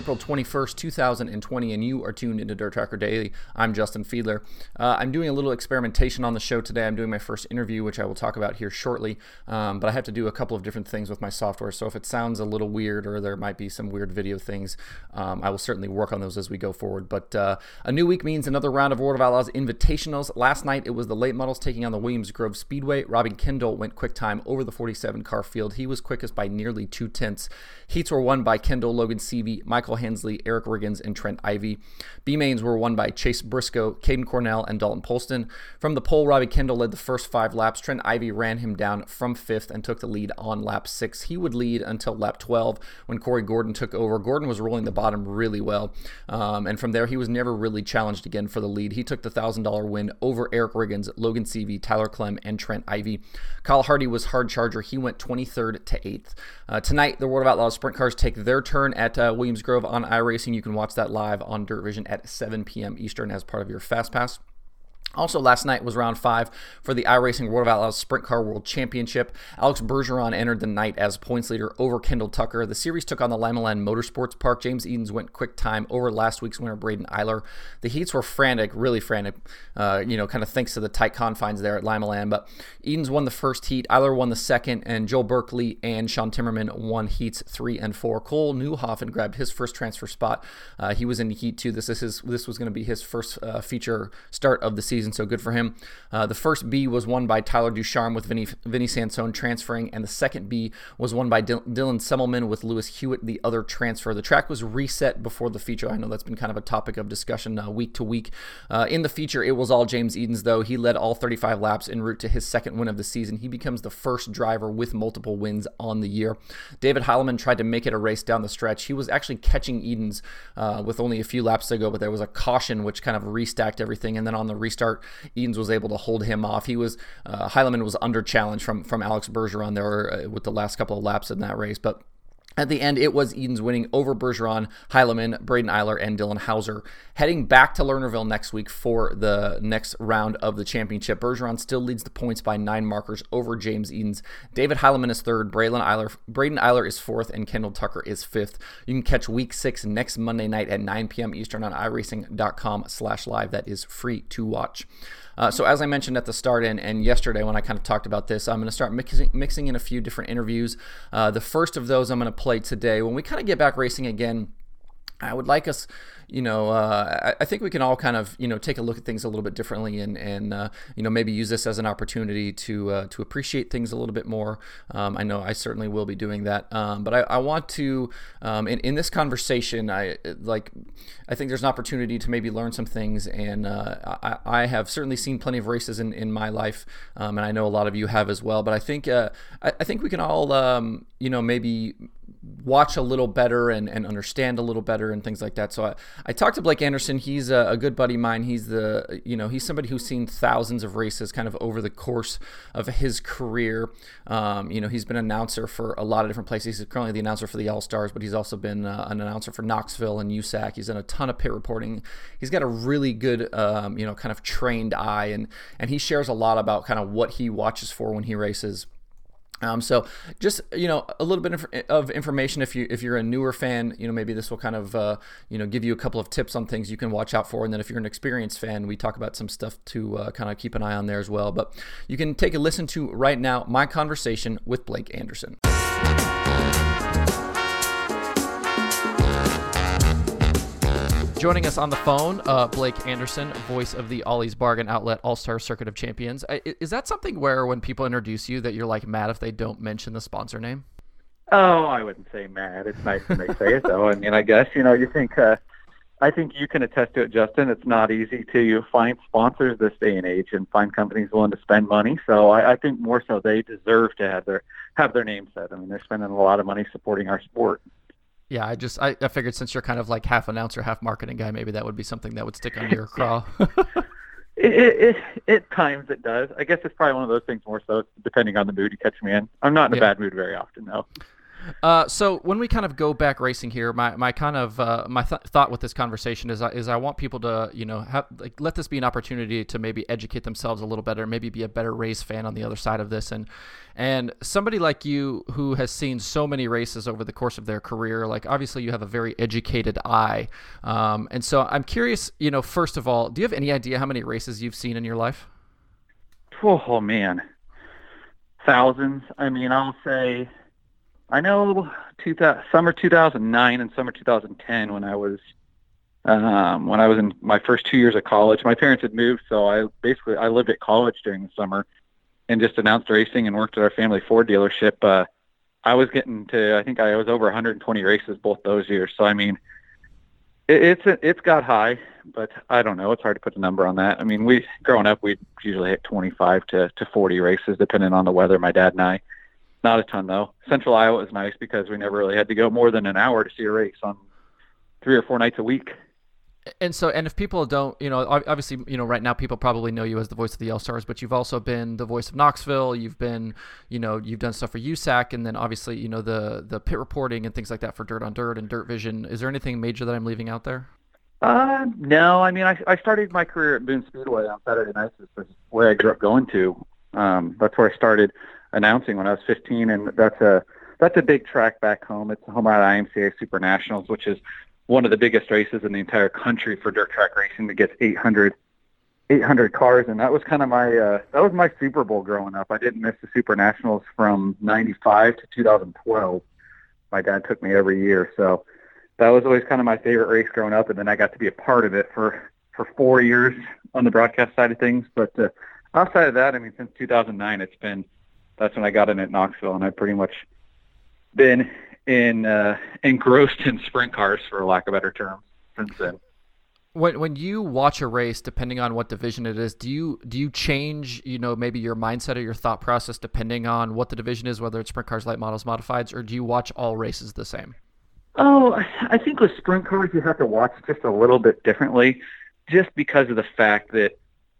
April 21st, 2020, and you are tuned into Dirt Tracker Daily. I'm Justin Fiedler. Uh, I'm doing a little experimentation on the show today. I'm doing my first interview, which I will talk about here shortly, um, but I have to do a couple of different things with my software. So if it sounds a little weird or there might be some weird video things, um, I will certainly work on those as we go forward. But uh, a new week means another round of World of Outlaws invitationals. Last night, it was the late models taking on the Williams Grove Speedway. Robin Kendall went quick time over the 47 car field. He was quickest by nearly two tenths. Heats were won by Kendall, Logan Seavey, Michael Hensley, Eric Riggins, and Trent Ivy. B mains were won by Chase Briscoe, Caden Cornell, and Dalton Polston. From the pole, Robbie Kendall led the first five laps. Trent Ivy ran him down from fifth and took the lead on lap six. He would lead until lap 12 when Corey Gordon took over. Gordon was rolling the bottom really well, um, and from there, he was never really challenged again for the lead. He took the $1,000 win over Eric Riggins, Logan Seavey, Tyler Clem, and Trent Ivy. Kyle Hardy was hard charger. He went 23rd to 8th. Uh, tonight, the World of Outlaws sprint cars take their turn at uh, Williams Grove on iRacing. You can watch that live on Dirt Vision at 7 p.m. Eastern as part of your Fast Pass. Also, last night was round five for the iRacing World of Outlaws Sprint Car World Championship. Alex Bergeron entered the night as points leader over Kendall Tucker. The series took on the Lima Motorsports Park. James Edens went quick time over last week's winner, Braden Eiler. The heats were frantic, really frantic, uh, you know, kind of thanks to the tight confines there at Lima But Edens won the first heat, Eiler won the second, and Joel Berkeley and Sean Timmerman won heats three and four. Cole Newhoffen grabbed his first transfer spot. Uh, he was in heat two. This is his. This was going to be his first uh, feature start of the season season, so good for him. Uh, the first B was won by Tyler Ducharme with Vinny, Vinny Sansone transferring, and the second B was won by Dylan Semmelman with Lewis Hewitt, the other transfer. The track was reset before the feature. I know that's been kind of a topic of discussion uh, week to week. Uh, in the feature, it was all James Edens, though. He led all 35 laps en route to his second win of the season. He becomes the first driver with multiple wins on the year. David Heilemann tried to make it a race down the stretch. He was actually catching Edens uh, with only a few laps to go, but there was a caution which kind of restacked everything. And then on the restart, start. Edens was able to hold him off. He was uh, was under challenge from from Alex Bergeron there uh, with the last couple of laps in that race, but at the end, it was Edens winning over Bergeron, Heilemann, Braden Eiler, and Dylan Hauser. Heading back to Lernerville next week for the next round of the championship. Bergeron still leads the points by nine markers over James Edens. David Heilemann is third, Braden Eiler, Braden Eiler is fourth, and Kendall Tucker is fifth. You can catch week six next Monday night at 9 p.m. Eastern on iRacing.com slash live. That is free to watch. Uh, so as I mentioned at the start and, and yesterday when I kind of talked about this, I'm going to start mixing, mixing in a few different interviews. Uh, the first of those I'm going to play today. When we kind of get back racing again, I would like us you know, uh, I, I, think we can all kind of, you know, take a look at things a little bit differently and, and uh, you know, maybe use this as an opportunity to uh, to appreciate things a little bit more. Um, I know I certainly will be doing that. Um, but I, I, want to, um, in, in this conversation, I like, I think there's an opportunity to maybe learn some things. And uh, I, I, have certainly seen plenty of races in, in my life, um, and I know a lot of you have as well. But I think uh, I, I, think we can all, um, you know, maybe watch a little better and, and understand a little better and things like that. So I, I talked to Blake Anderson. He's a, a, good buddy of mine. He's the, you know, he's somebody who's seen thousands of races kind of over the course of his career. Um, you know, he's been an announcer for a lot of different places. He's currently the announcer for the All Stars, but he's also been uh, an announcer for Knoxville and USAC. He's done a ton of pit reporting. He's got a really good, um, you know, kind of trained eye, and and he shares a lot about kind of what he watches for when he races. Um, so just you know a little bit of information if you if you're a newer fan you know maybe this will kind of uh, you know give you a couple of tips on things you can watch out for and then if you're an experienced fan we talk about some stuff to uh, kind of keep an eye on there as well but you can take a listen to right now my conversation with Blake Anderson. Joining us on the phone, uh, Blake Anderson, voice of the Ollie's Bargain Outlet All Star Circuit of Champions. Is that something where when people introduce you that you're like mad if they don't mention the sponsor name? Oh, I wouldn't say mad. It's nice when they say it, though. I mean, I guess you know, you think. Uh, I think you can attest to it, Justin. It's not easy to find sponsors this day and age and find companies willing to spend money. So I, I think more so they deserve to have their have their name said. I mean, they're spending a lot of money supporting our sport. Yeah, I just I, I figured since you're kind of like half announcer, half marketing guy, maybe that would be something that would stick under your craw. it, it, it, at times it does. I guess it's probably one of those things more so depending on the mood you catch me in. I'm not in a yeah. bad mood very often though. Uh, so when we kind of go back racing here, my, my kind of uh, my th- thought with this conversation is is I want people to you know have, like, let this be an opportunity to maybe educate themselves a little better, maybe be a better race fan on the other side of this, and and somebody like you who has seen so many races over the course of their career, like obviously you have a very educated eye, um, and so I'm curious, you know, first of all, do you have any idea how many races you've seen in your life? Oh man, thousands. I mean, I'll say I know two, summer 2009 and summer 2010 when I was um, when I was in my first two years of college. My parents had moved, so I basically I lived at college during the summer and just announced racing and worked at our family Ford dealership. Uh, I was getting to I think I was over 120 races both those years. So I mean, it, it's it's got high, but I don't know. It's hard to put a number on that. I mean, we growing up we usually hit 25 to to 40 races depending on the weather. My dad and I. Not a ton though. Central Iowa is nice because we never really had to go more than an hour to see a race on three or four nights a week. And so, and if people don't, you know, obviously, you know, right now people probably know you as the voice of the All Stars, but you've also been the voice of Knoxville. You've been, you know, you've done stuff for USAC, and then obviously, you know, the the pit reporting and things like that for Dirt on Dirt and Dirt Vision. Is there anything major that I'm leaving out there? Uh, no. I mean, I I started my career at Boone Speedway on Saturday nights. That's where I grew up going to. Um, that's where I started announcing when I was 15, and that's a that's a big track back home. It's home of IMCA Super Nationals, which is one of the biggest races in the entire country for dirt track racing that gets 800 800 cars, and that was kind of my uh, that was my Super Bowl growing up. I didn't miss the Super Nationals from '95 to 2012. My dad took me every year, so that was always kind of my favorite race growing up. And then I got to be a part of it for for four years on the broadcast side of things. But uh, outside of that, I mean, since 2009, it's been that's when I got in at Knoxville, and I've pretty much been in uh, engrossed in sprint cars, for lack of a better terms, since then. When when you watch a race, depending on what division it is, do you do you change, you know, maybe your mindset or your thought process depending on what the division is, whether it's sprint cars, late models, modifieds, or do you watch all races the same? Oh, I think with sprint cars you have to watch just a little bit differently, just because of the fact that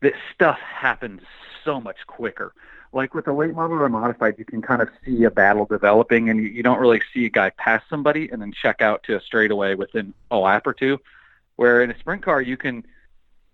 that stuff happens so much quicker like with a late model or modified, you can kind of see a battle developing, and you, you don't really see a guy pass somebody and then check out to a straightaway within a lap or two. Where in a sprint car, you can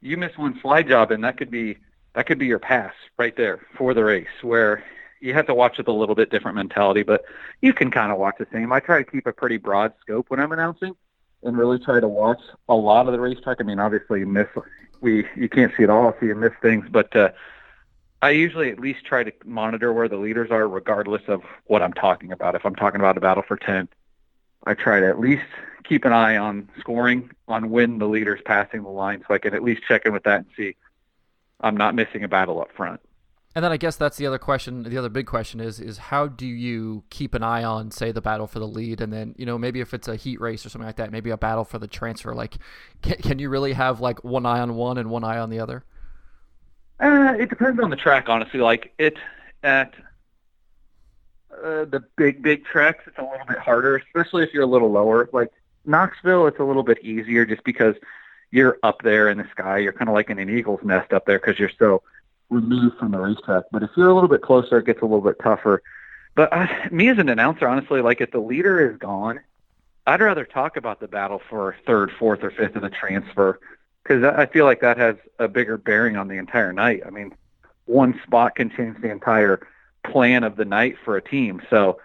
you miss one slide job, and that could be that could be your pass right there for the race. Where you have to watch with a little bit different mentality, but you can kind of watch the same. I try to keep a pretty broad scope when I'm announcing, and really try to watch a lot of the racetrack. I mean, obviously, you miss we you can't see it all, so you miss things, but uh, I usually at least try to monitor where the leaders are, regardless of what I'm talking about. If I'm talking about a battle for 10, I try to at least keep an eye on scoring, on when the leader's passing the line, so I can at least check in with that and see I'm not missing a battle up front. And then I guess that's the other question. The other big question is is how do you keep an eye on, say, the battle for the lead, and then you know maybe if it's a heat race or something like that, maybe a battle for the transfer. Like, can, can you really have like one eye on one and one eye on the other? Uh, it depends on the track, honestly. Like it at uh, the big big tracks, it's a little bit harder, especially if you're a little lower. Like Knoxville, it's a little bit easier just because you're up there in the sky. You're kind of like in an eagle's nest up there because you're so removed from the racetrack. But if you're a little bit closer, it gets a little bit tougher. But uh, me as an announcer, honestly, like if the leader is gone, I'd rather talk about the battle for third, fourth, or fifth of the transfer because I feel like that has a bigger bearing on the entire night. I mean, one spot can change the entire plan of the night for a team. So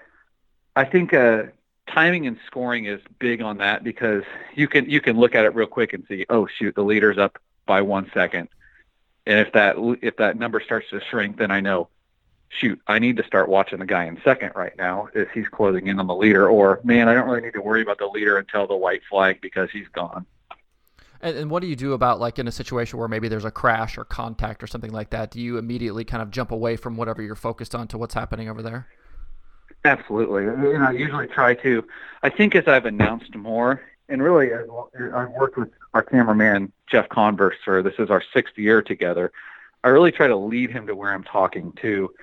I think uh, timing and scoring is big on that because you can you can look at it real quick and see, oh shoot, the leader's up by one second, and if that if that number starts to shrink, then I know, shoot, I need to start watching the guy in second right now if he's closing in on the leader, or man, I don't really need to worry about the leader until the white flag because he's gone. And, and, what do you do about like in a situation where maybe there's a crash or contact or something like that? Do you immediately kind of jump away from whatever you're focused on to what's happening over there? Absolutely. And I usually try to. I think as I've announced more, and really, uh, I've worked with our cameraman Jeff Converse for this is our sixth year together. I really try to lead him to where I'm talking to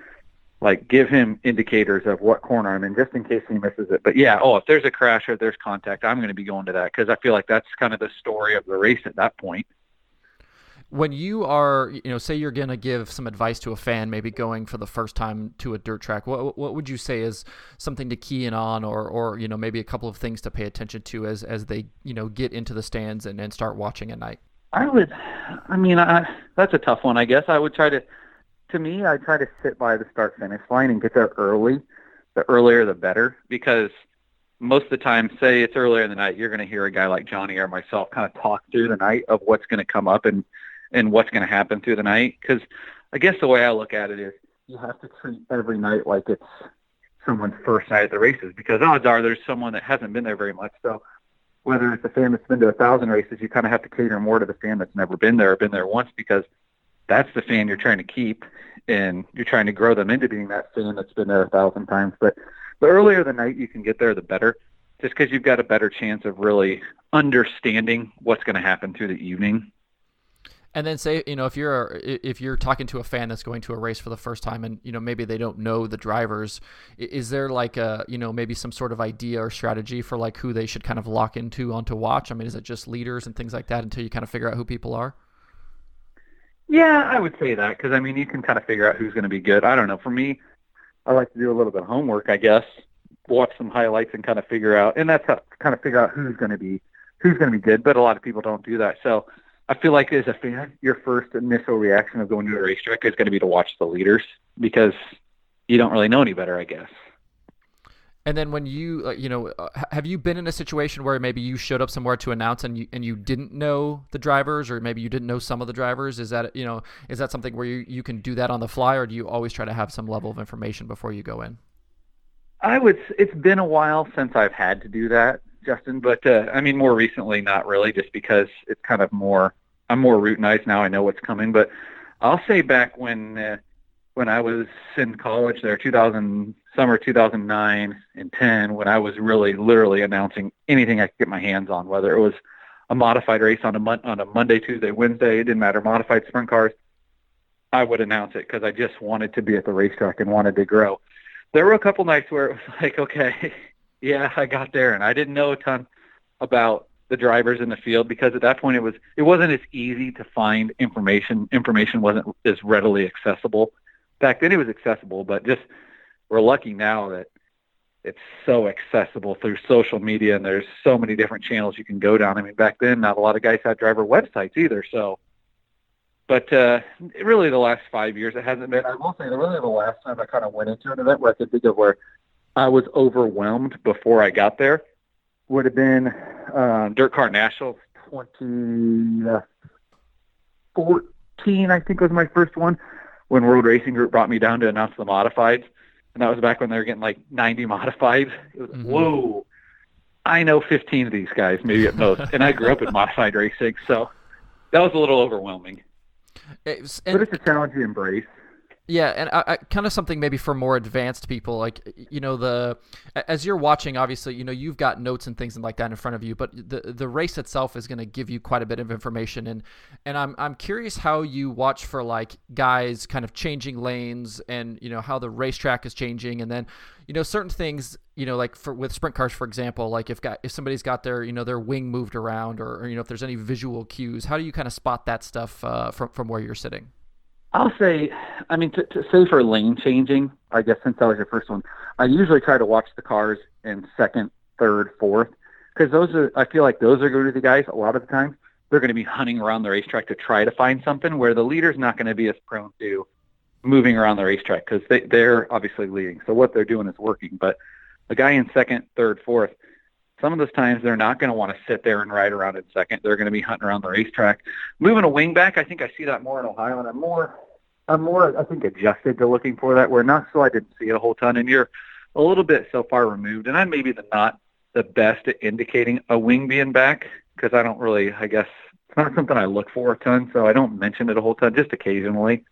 like give him indicators of what corner I'm in just in case he misses it. But yeah, oh, if there's a crash or there's contact, I'm going to be going to that because I feel like that's kind of the story of the race at that point. when you are, you know, say you're going to give some advice to a fan, maybe going for the first time to a dirt track, what what would you say is something to key in on, or or you know maybe a couple of things to pay attention to as as they you know get into the stands and, and start watching at night? I would, I mean, I, that's a tough one. I guess I would try to, to me, I try to sit by the start finish line and get there early. The earlier, the better, because most of the time, say it's earlier in the night, you're going to hear a guy like Johnny or myself kind of talk through the night of what's going to come up and and what's going to happen through the night. Because I guess the way I look at it is, you have to treat every night like it's someone's first night at the races, because odds are there's someone that hasn't been there very much. So whether it's a fan that's been to a thousand races, you kind of have to cater more to the fan that's never been there or been there once because that's the fan you're trying to keep and you're trying to grow them into being that fan that's been there a thousand times. But the earlier the night you can get there, the better, just because you've got a better chance of really understanding what's going to happen through the evening and then say, you know, if you're if you're talking to a fan that's going to a race for the first time, and you know maybe they don't know the drivers, is there like a you know maybe some sort of idea or strategy for like who they should kind of lock into on to watch? I mean, is it just leaders and things like that until you kind of figure out who people are? Yeah, I would say that because I mean you can kind of figure out who's going to be good. I don't know. For me, I like to do a little bit of homework, I guess, watch some highlights and kind of figure out, and that's how kind of figure out who's going to be who's going to be good. But a lot of people don't do that, so I feel like as a fan, your first initial reaction of going to a racetrack is going to be to watch the leaders because you don't really know any better, I guess. And then when you, uh, you know, uh, have you been in a situation where maybe you showed up somewhere to announce and you and you didn't know the drivers, or maybe you didn't know some of the drivers? Is that you know, is that something where you you can do that on the fly, or do you always try to have some level of information before you go in? I would. It's been a while since I've had to do that. Justin. But uh, I mean, more recently, not really, just because it's kind of more. I'm more routinized now. I know what's coming. But I'll say back when uh, when I was in college, there, 2000 summer 2009 and 10, when I was really literally announcing anything I could get my hands on, whether it was a modified race on a mon- on a Monday, Tuesday, Wednesday, it didn't matter. Modified sprint cars, I would announce it because I just wanted to be at the racetrack and wanted to grow. There were a couple nights where it was like, okay, yeah, I got there, and I didn't know a ton about the drivers in the field because at that point it was it wasn't as easy to find information. Information wasn't as readily accessible. Back then it was accessible, but just we're lucky now that it's so accessible through social media and there's so many different channels you can go down. I mean, back then not a lot of guys had driver websites either, so but uh, really the last five years it hasn't been. I will say, really the last time I kind of went into an event where I could think of where I was overwhelmed before I got there would have been uh, DIRTcar Nationals 2014, I think was my first one, when World Racing Group brought me down to announce the modifieds. And that was back when they were getting like 90 modifieds. It was, mm-hmm. whoa, I know 15 of these guys, maybe at most. and I grew up in modified racing, so that was a little overwhelming. It was, but it's a challenge to embrace. Yeah, and I, I, kind of something maybe for more advanced people, like you know the as you're watching, obviously you know you've got notes and things like that in front of you, but the the race itself is going to give you quite a bit of information, and and I'm I'm curious how you watch for like guys kind of changing lanes, and you know how the racetrack is changing, and then you know certain things, you know like for with sprint cars, for example, like if got if somebody's got their you know their wing moved around, or, or you know if there's any visual cues, how do you kind of spot that stuff uh, from from where you're sitting? I'll say, I mean, to, to say for lane changing, I guess since that was your first one, I usually try to watch the cars in second, third, fourth, because those are, I feel like those are going to be the guys a lot of the time. They're going to be hunting around the racetrack to try to find something where the leader's not going to be as prone to moving around the racetrack because they, they're obviously leading. So what they're doing is working. But a guy in second, third, fourth, some of those times they're not going to want to sit there and ride around in second. They're going to be hunting around the racetrack. Moving a wing back, I think I see that more in Ohio, and I'm more, I'm more, I think, adjusted to looking for that. Where not so I didn't see it a whole ton, and you're a little bit so far removed, and I'm maybe the not the best at indicating a wing being back because I don't really, I guess, it's not something I look for a ton, so I don't mention it a whole ton, just occasionally.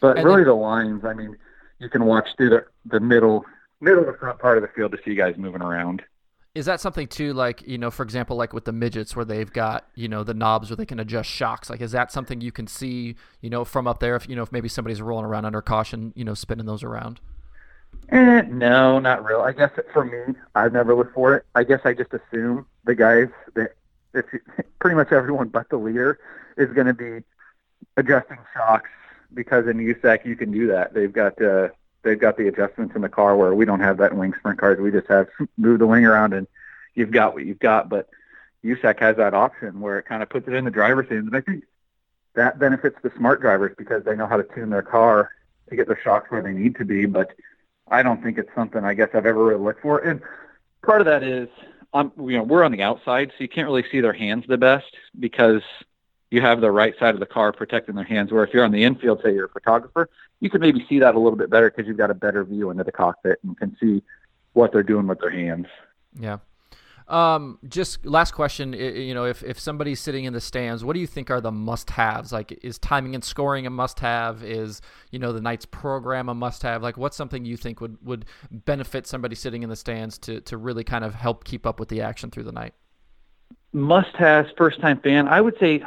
But and really, the lines, I mean, you can watch through the the middle middle of the front part of the field to see guys moving around is that something too like you know for example like with the midgets where they've got you know the knobs where they can adjust shocks like is that something you can see you know from up there if you know if maybe somebody's rolling around under caution you know spinning those around? Eh, no not real. I guess for me i've never looked for it. I guess i just assume the guys that it's pretty much everyone but the leader is going to be adjusting shocks because in USAC you can do that. They've got uh, they've got the adjustments in the car where we don't have that in wing sprint cars. We just have move the wing around and you've got what you've got. But USAC has that option where it kind of puts it in the driver's hands, and I think that benefits the smart drivers because they know how to tune their car to get their shocks where they need to be. But I don't think it's something I guess I've ever really looked for. And part of that is I'm you know we're on the outside, so you can't really see their hands the best because you have the right side of the car protecting their hands. Where if you're on the infield, say you're a photographer, you can maybe see that a little bit better because you've got a better view into the cockpit and can see what they're doing with their hands. Yeah. Um, just last question. You know, if, if somebody's sitting in the stands, what do you think are the must-haves? Like, is timing and scoring a must-have? Is you know the night's program a must-have? Like, what's something you think would would benefit somebody sitting in the stands to to really kind of help keep up with the action through the night? Must-haves, first-time fan. I would say.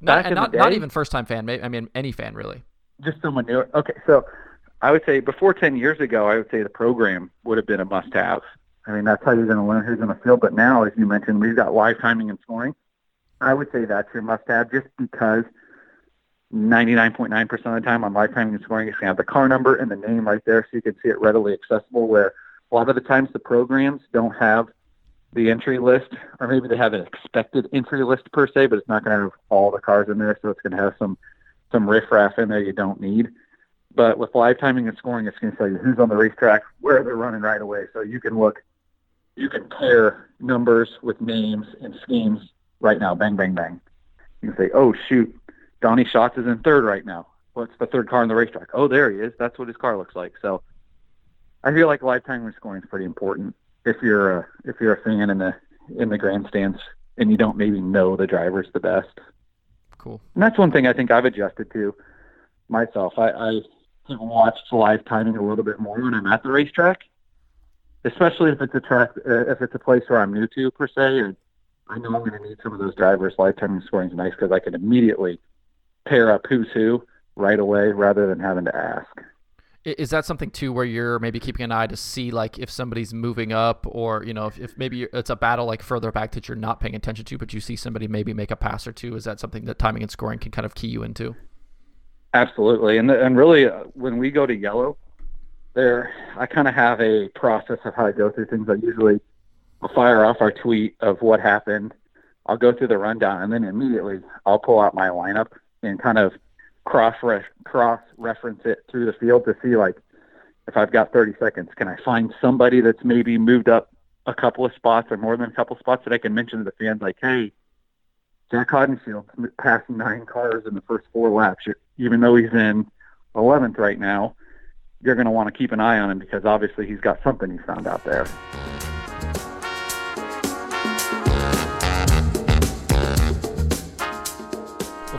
Not, not, day, not even first-time fan. Maybe, I mean, any fan really. Just someone new. Okay, so I would say before 10 years ago, I would say the program would have been a must-have. I mean, that's how you're going to learn who's going to field. But now, as you mentioned, we've got live timing and scoring. I would say that's your must-have just because 99.9% of the time on live timing and scoring, it's going to have the car number and the name right there so you can see it readily accessible where a lot of the times the programs don't have the entry list or maybe they have an expected entry list per se, but it's not going to have all the cars in there. So it's going to have some, some riffraff in there you don't need. But with live timing and scoring, it's going to tell you who's on the racetrack, where they're running right away. So you can look you can pair numbers with names and schemes right now. Bang, bang, bang. You can say, oh, shoot, Donny Schatz is in third right now. What's the third car on the racetrack? Oh, there he is. That's what his car looks like. So I feel like live timing and scoring is pretty important if you're a if you're a fan in the in the grandstands and you don't maybe know the drivers the best. Cool. And that's one thing I think I've adjusted to myself. I, I watched live timing a little bit more when I'm at the racetrack especially if it's a track, uh, if it's a place where I'm new to per se, and I know I'm going to need some of those drivers. Lifetime scoring is nice because I can immediately pair up who's who right away rather than having to ask. Is that something too where you're maybe keeping an eye to see like if somebody's moving up or you know if, if maybe it's a battle like further back that you're not paying attention to, but you see somebody maybe make a pass or two? Is that something that timing and scoring can kind of key you into? Absolutely, and and really uh, when we go to yellow, there, I kind of have a process of how I go through things. I usually I'll fire off our tweet of what happened. I'll go through the rundown, and then immediately I'll pull out my lineup and kind of cross cross reference it through the field to see like if I've got 30 seconds, can I find somebody that's maybe moved up a couple of spots or more than a couple of spots that I can mention to the fans, like, hey, Jac Haudenschild passed nine cars in the first four laps, even though he's in 11th right now you're going to want to keep an eye on him because obviously he's got something he found out there.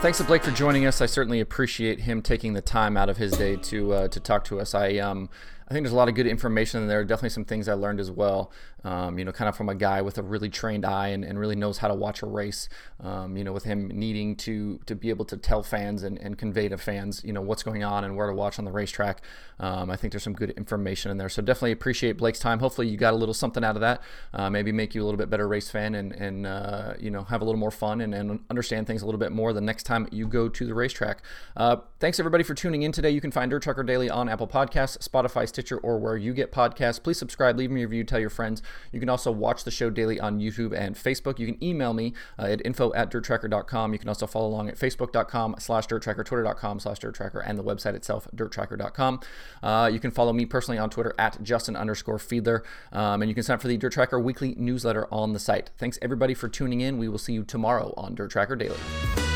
Well, thanks to Blake for joining us. I certainly appreciate him taking the time out of his day to uh, to talk to us. I um, I think there's a lot of good information in there. Definitely some things I learned as well. Um, you know, kind of from a guy with a really trained eye and, and really knows how to watch a race. Um, you know, with him needing to to be able to tell fans and, and convey to fans, you know, what's going on and where to watch on the racetrack. Um, I think there's some good information in there. So definitely appreciate Blake's time. Hopefully you got a little something out of that. Uh, maybe make you a little bit better race fan and and uh, you know have a little more fun and, and understand things a little bit more the next time you go to the racetrack. Uh, thanks everybody for tuning in today. You can find Dirt Tracker Daily on Apple Podcasts, Spotify, Stitcher, or where you get podcasts. Please subscribe, leave me a review, tell your friends. You can also watch the show daily on YouTube and Facebook. You can email me uh, at info at dirttracker.com. You can also follow along at facebook.com slash dirttracker, twitter.com slash dirttracker, and the website itself, dirttracker.com. Uh, you can follow me personally on Twitter at Justin underscore Fiedler, um, and you can sign up for the Dirt Tracker weekly newsletter on the site. Thanks everybody for tuning in. We will see you tomorrow on Dirt Tracker Daily.